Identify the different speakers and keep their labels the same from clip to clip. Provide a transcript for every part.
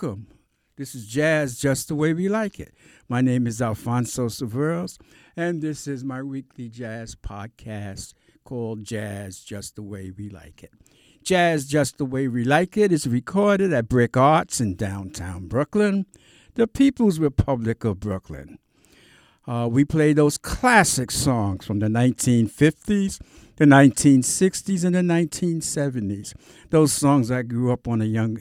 Speaker 1: Welcome. This is Jazz Just the Way We Like It. My name is Alfonso Severos, and this is my weekly jazz podcast called Jazz Just the Way We Like It. Jazz Just the Way We Like It is recorded at BRIC Arts in downtown Brooklyn, the People's Republic of Brooklyn. Uh, we play those classic songs from the 1950s the 1960s and the 1970s. Those songs I grew up on a young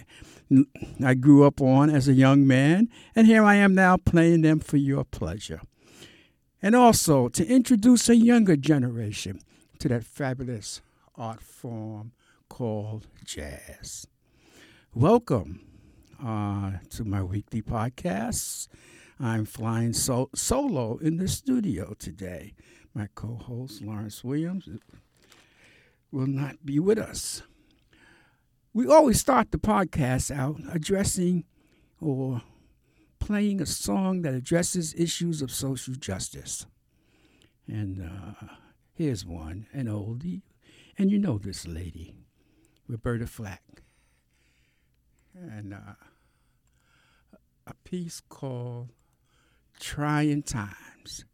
Speaker 1: I grew up on as a young man, and here I am now playing them for your pleasure. And also to introduce a younger generation to that fabulous art form called jazz. Welcome uh, to my weekly podcast. I'm flying so- solo in the studio today. My co host, Lawrence Williams, will not be with us. We always start the podcast out addressing or playing a song that addresses issues of social justice. And uh, here's one, an oldie. And you know this lady, Roberta Flack. And uh, a piece called Trying Times.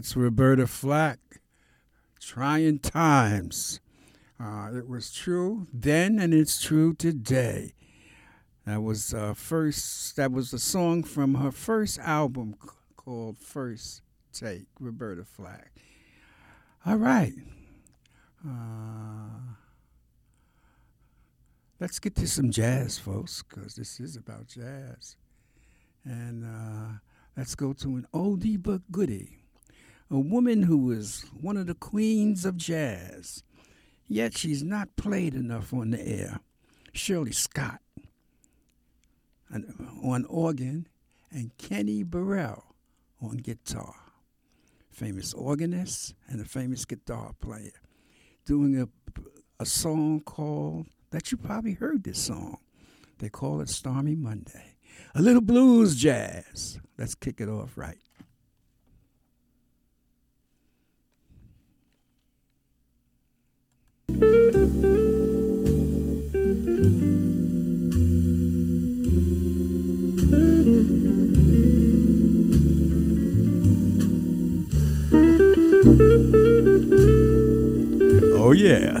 Speaker 1: That's Roberta Flack. Trying times. Uh, it was true then and it's true today. That was uh, first. That was a song from her first album called First Take, Roberta Flack. All right. Uh, let's get to some jazz, folks, because this is about jazz. And uh, let's go to an oldie but goodie. A woman who is one of the queens of jazz, yet she's not played enough on the air. Shirley Scott on organ and Kenny Burrell on guitar. Famous organist and a famous guitar player doing a, a song called, that you probably heard this song. They call it Stormy Monday. A little blues jazz. Let's kick it off right. Oh, yeah.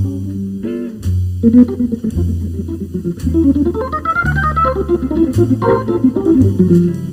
Speaker 1: Thank you.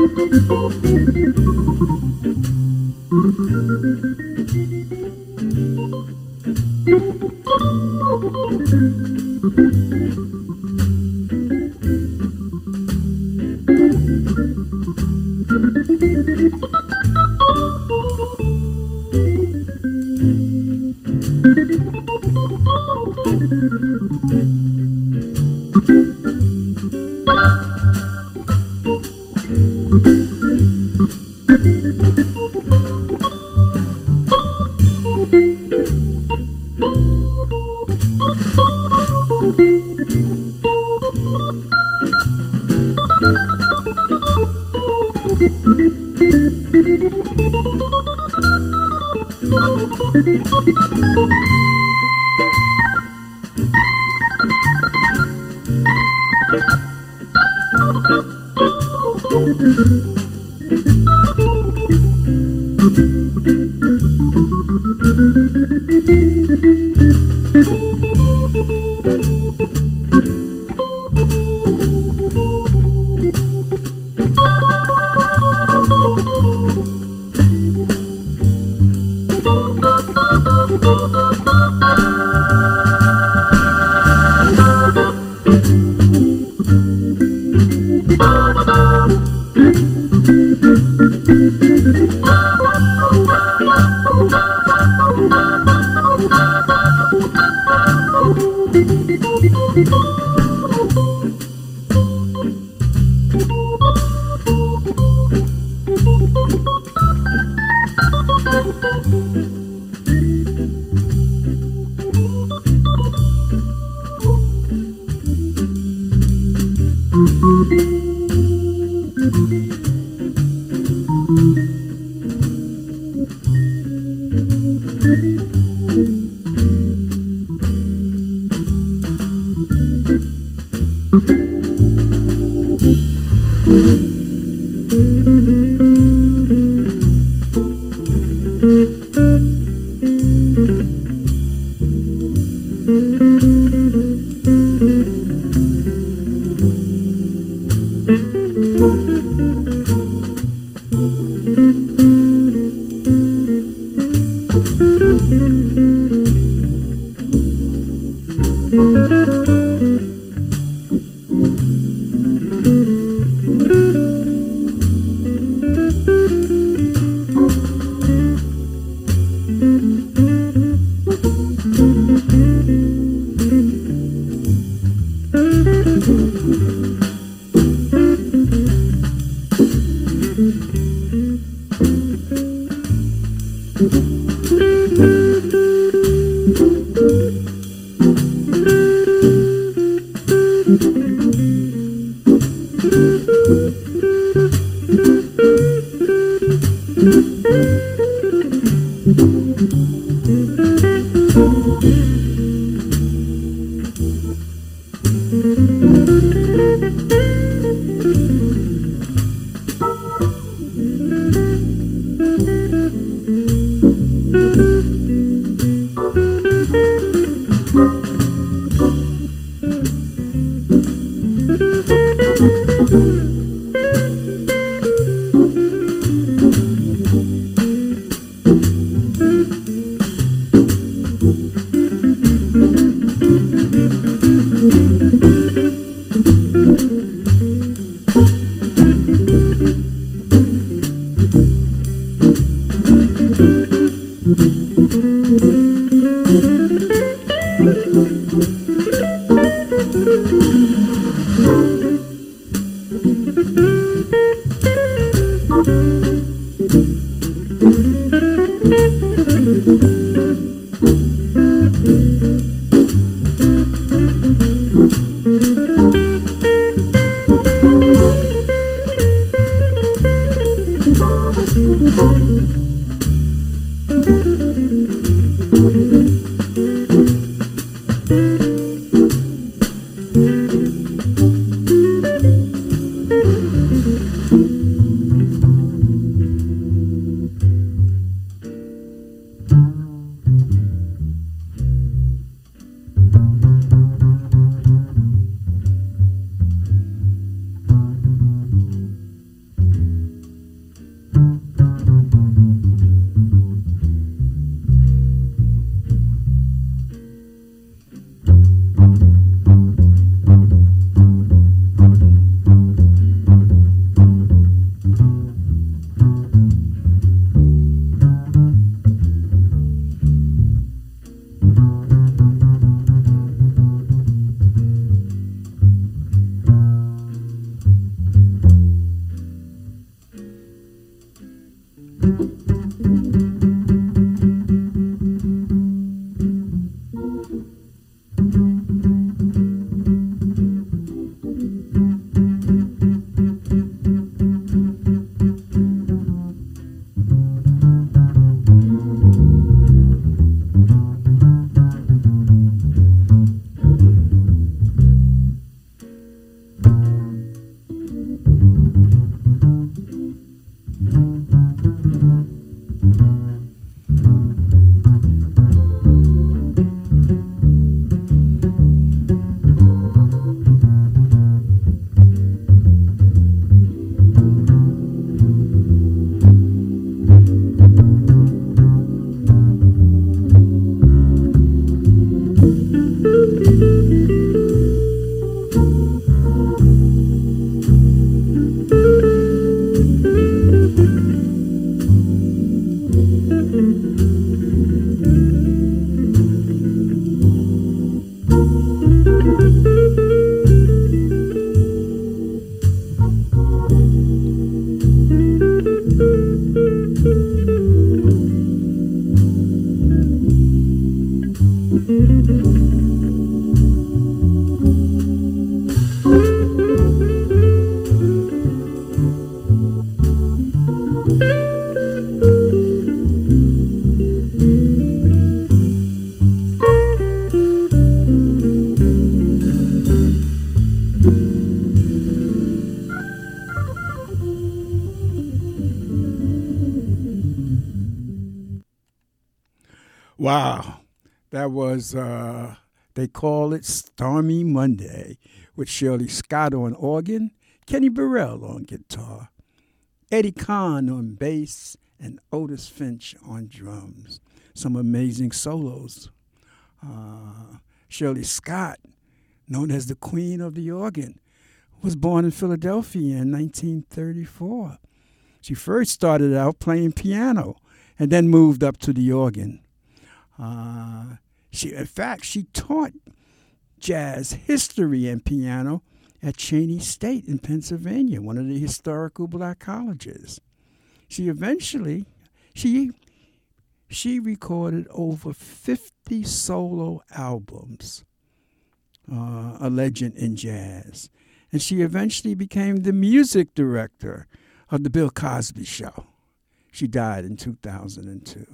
Speaker 1: Thank you. Call it Stormy Monday with Shirley Scott on organ, Kenny Burrell on guitar, Eddie Khan on bass, and Otis Finch on drums. Some amazing solos. Uh, Shirley Scott, known as the Queen of the Organ, was born in Philadelphia in 1934. She first started out playing piano and then moved up to the organ. Uh, she, in fact, she taught jazz history and piano at Cheyney State in Pennsylvania, one of the historical black colleges. She eventually she she recorded over 50 solo albums, uh, a legend in jazz. And she eventually became the music director of The Bill Cosby Show. She died in 2002.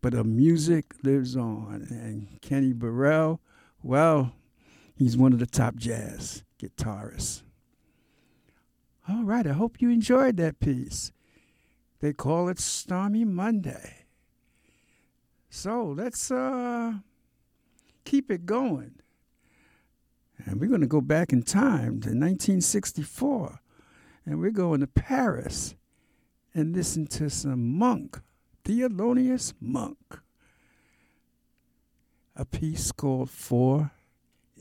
Speaker 1: But the music lives on. And Kenny Burrell, well, he's one of the top jazz guitarists. All right, I hope you enjoyed that piece. They call it Stormy Monday. So let's uh, keep it going. And we're going to go back in time to 1964. And we're going to Paris and listen to some Monk, Thelonious Monk. A piece called Four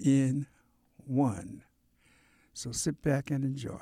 Speaker 1: in One. So sit back and enjoy.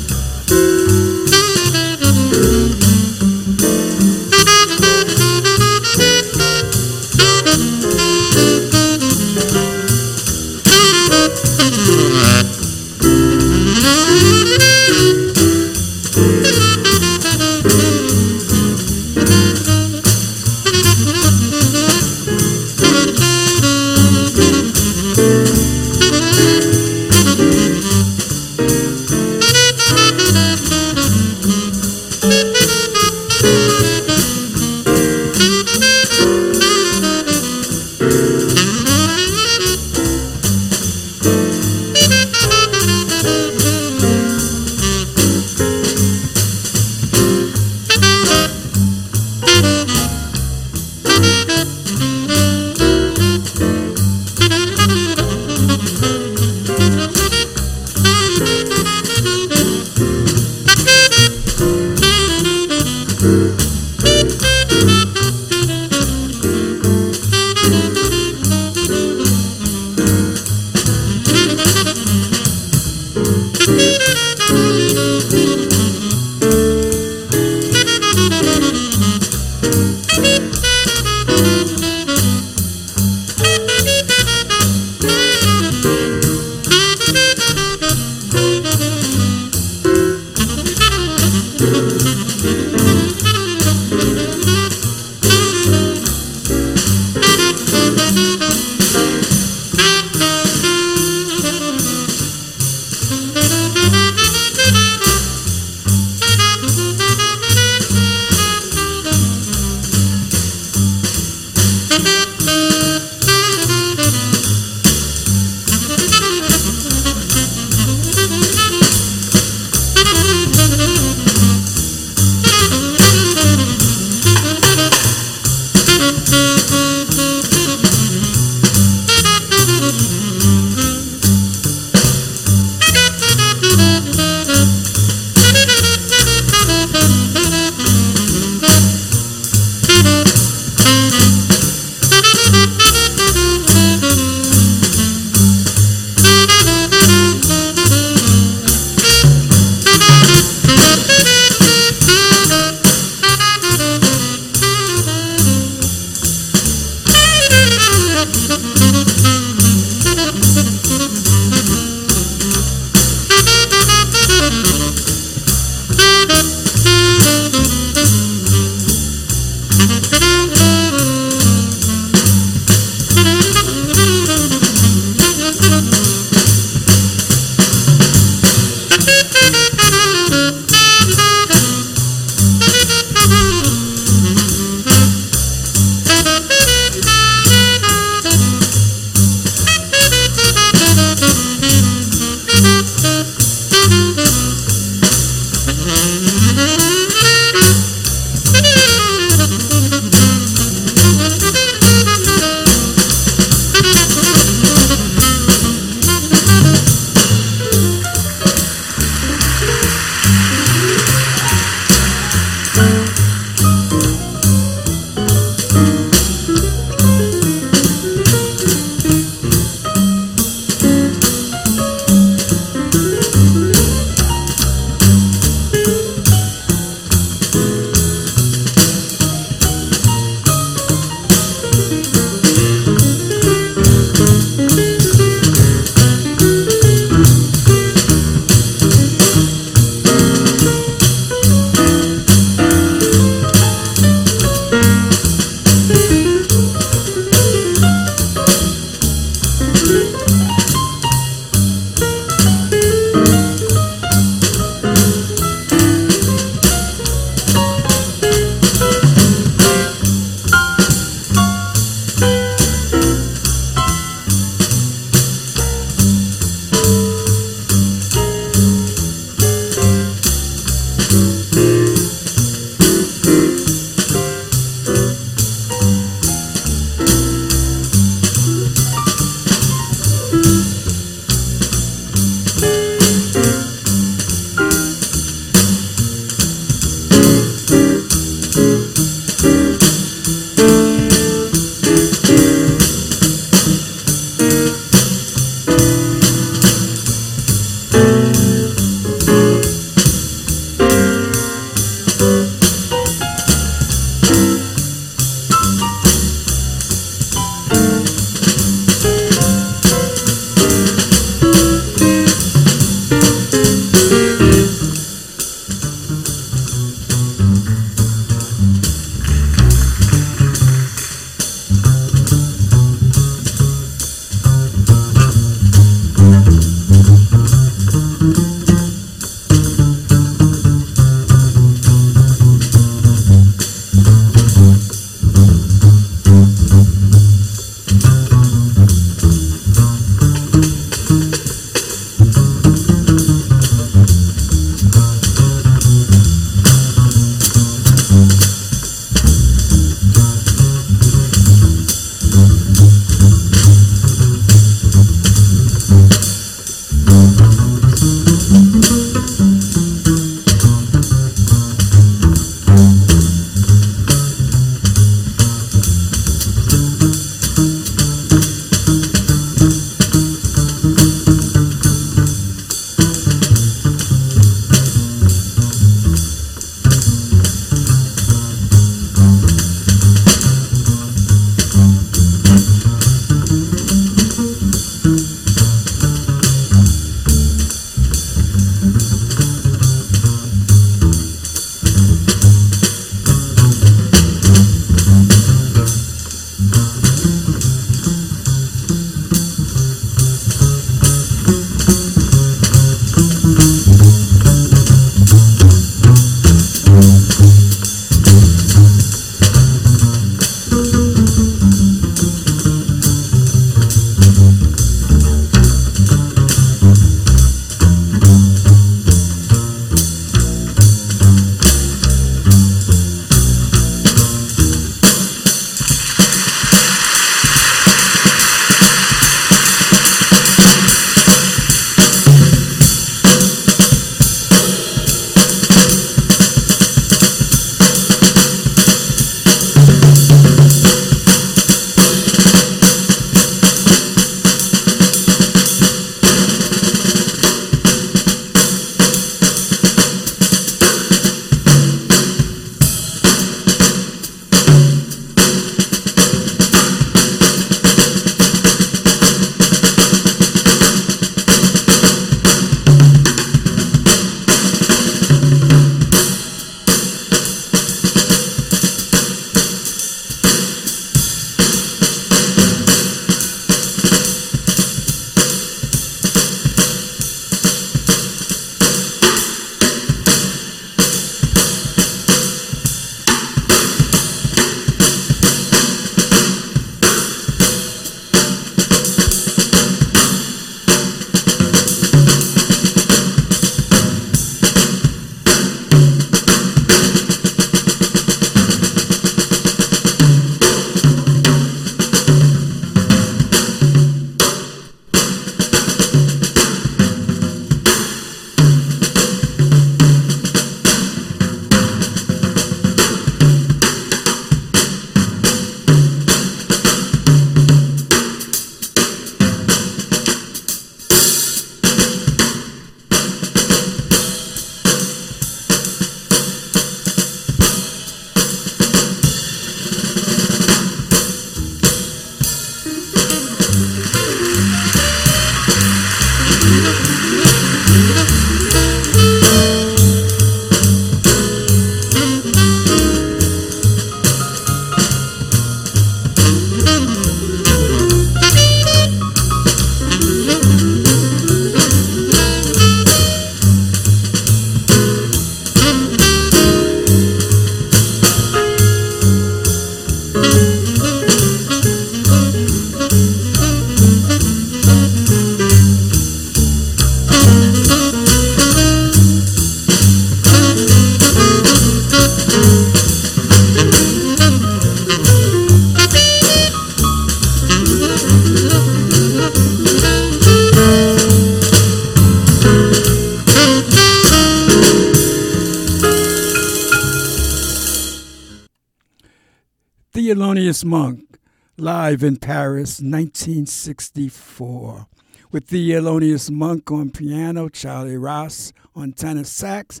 Speaker 1: Monk, live in Paris, 1964, with the Thelonious Monk on piano, Charlie Rouse on tenor sax,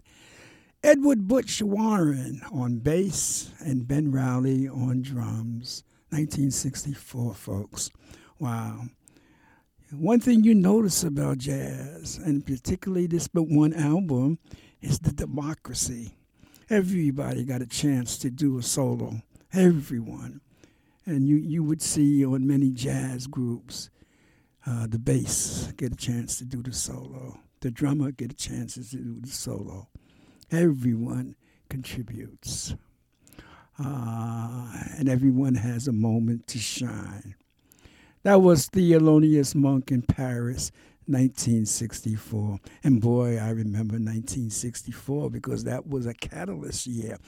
Speaker 1: Edward Butch Warren on bass, and Ben Riley on drums. 1964, folks. Wow. One thing you notice about jazz, and particularly this but one album, is the democracy. Everybody got a chance to do a solo. Everyone. And you, you would see on many jazz groups, uh, the bass get a chance to do the solo. The drummer get a chance to do the solo. Everyone contributes. Uh, and everyone has a moment to shine. That was Thelonious Monk in Paris, 1964. And boy, I remember 1964 because that was a catalyst year.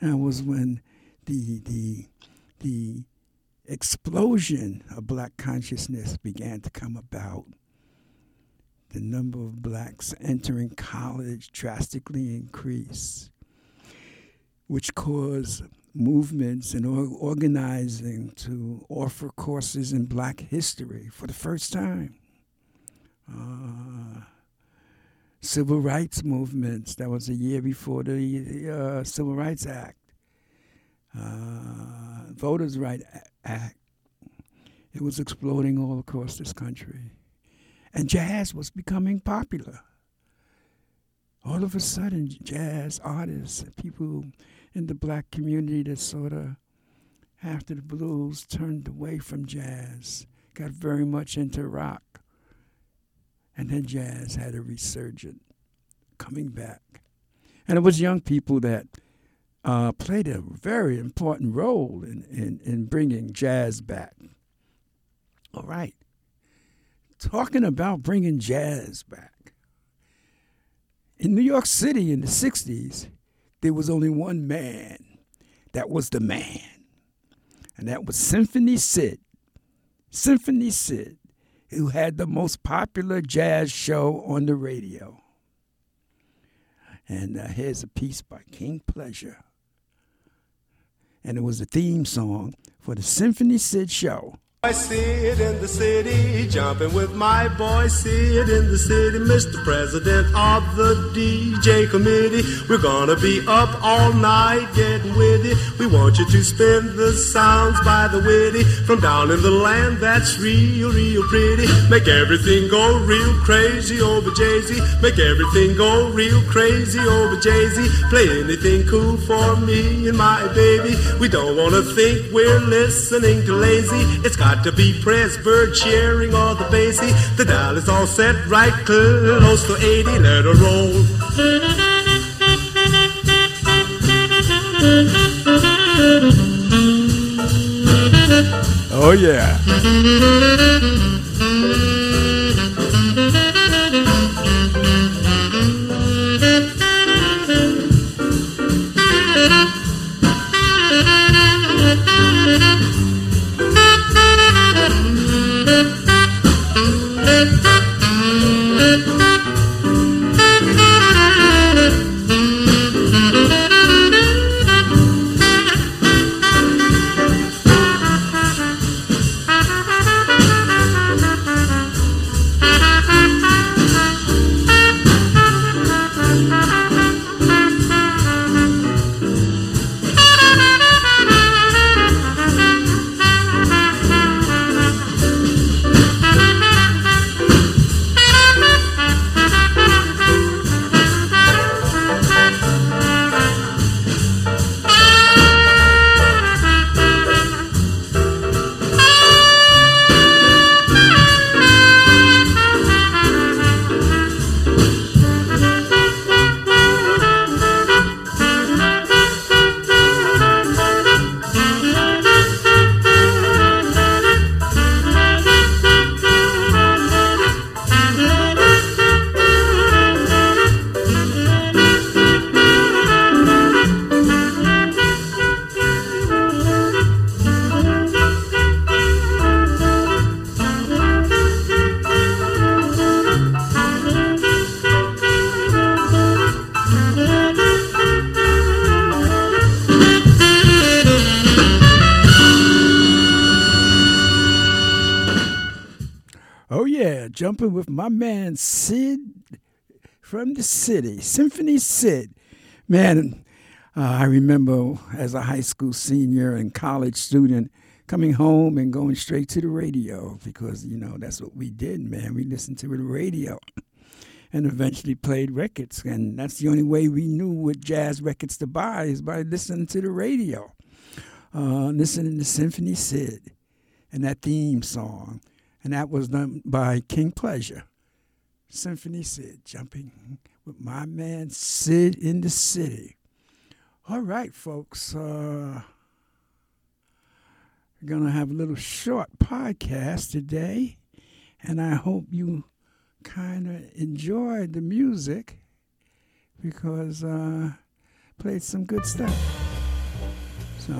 Speaker 1: That was when the the the explosion of black consciousness began to come about. The number of blacks entering college drastically increased, which caused movements and organizing to offer courses in black history for the first time. Uh, civil rights movements, that was a year before the uh, Civil Rights Act. Uh, Voters' Right Act. It was exploding all across this country. And jazz was becoming popular. All of a sudden, jazz artists, people in the black community that sort of, after the blues, turned away from jazz, got very much into rock. And then jazz had a resurgence coming back. And it was young people that uh, played a very important role in, in, in bringing jazz back. All right. Talking about bringing jazz back. In New York City in the 60s, there was only one man that was the man, and that was Symphony Sid. Symphony Sid, who had the most popular jazz show on the radio. And uh, here's a piece by King Pleasure. And it was the theme song for the Symphony Sid show.
Speaker 2: I sit in the city, jumping with my boy Sid in the city, Mr. President of the DJ committee. We're gonna be up all night getting with it. We want you to spin the sounds by the witty from down in the land that's real, real pretty. Make everything go real crazy over Jay Z. Make everything go real crazy over Jay Z. Play anything cool for me and my baby. We don't wanna think we're listening to lazy. It's got got to be Pressburg Shearing all the Basie. The dial is all set right close to 80. Let her roll.
Speaker 1: Oh. Yeah, my man Sid from the city, Symphony Sid. Man, uh, I remember as a high school senior and college student coming home and going straight to the radio because, you know, that's what we did, man. We listened to the radio and eventually played records. And that's the only way we knew what jazz records to buy is by listening to the radio, uh, listening to Symphony Sid and that theme song. And that was done by King Pleasure. Symphony Sid, jumping with my man Sid in the city. All right, folks. Uh, we're going to have a little short podcast today, and I hope you kind of enjoyed the music because uh, played some good stuff. So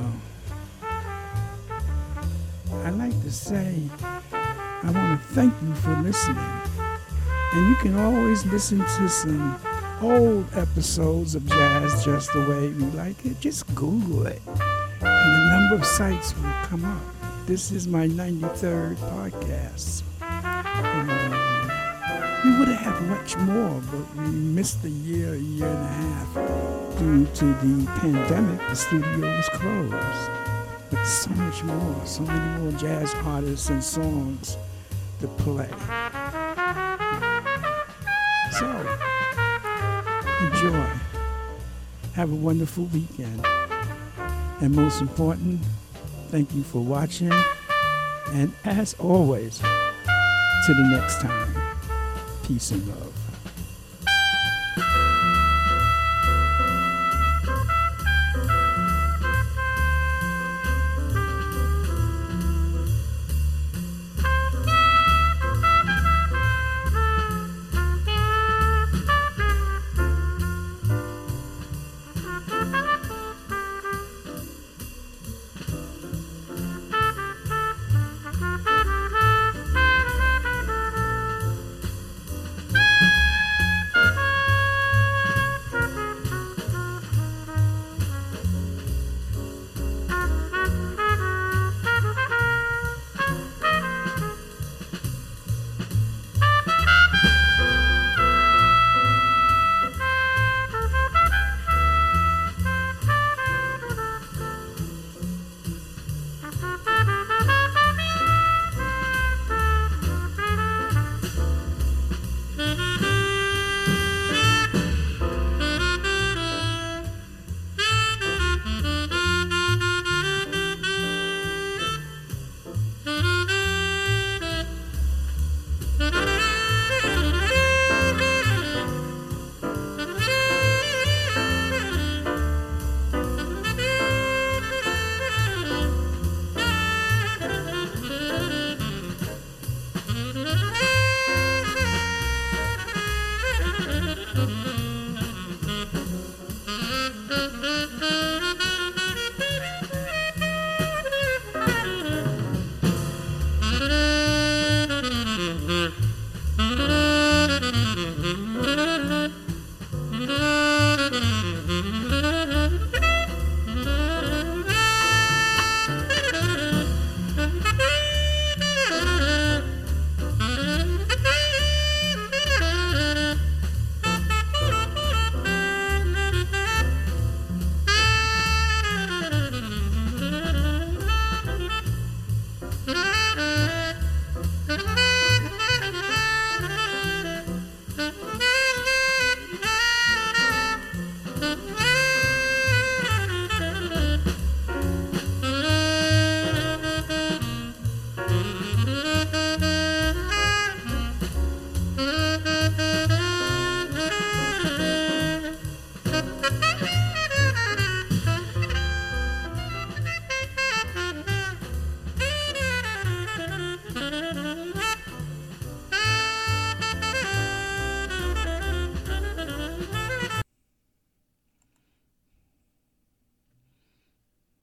Speaker 1: I like to say I want to thank you for listening. And you can always listen to some old episodes of Jazz Just the Way We Like It. Just Google it. And a number of sites will come up. This is my 93rd podcast. Uh, we would have had much more, but we missed a year, a year and a half. Due to the pandemic, the studio was closed. But so much more, so many more jazz artists and songs to play. Enjoy. Have a wonderful weekend. And most important, thank you for watching. And as always, to the next time, peace and love.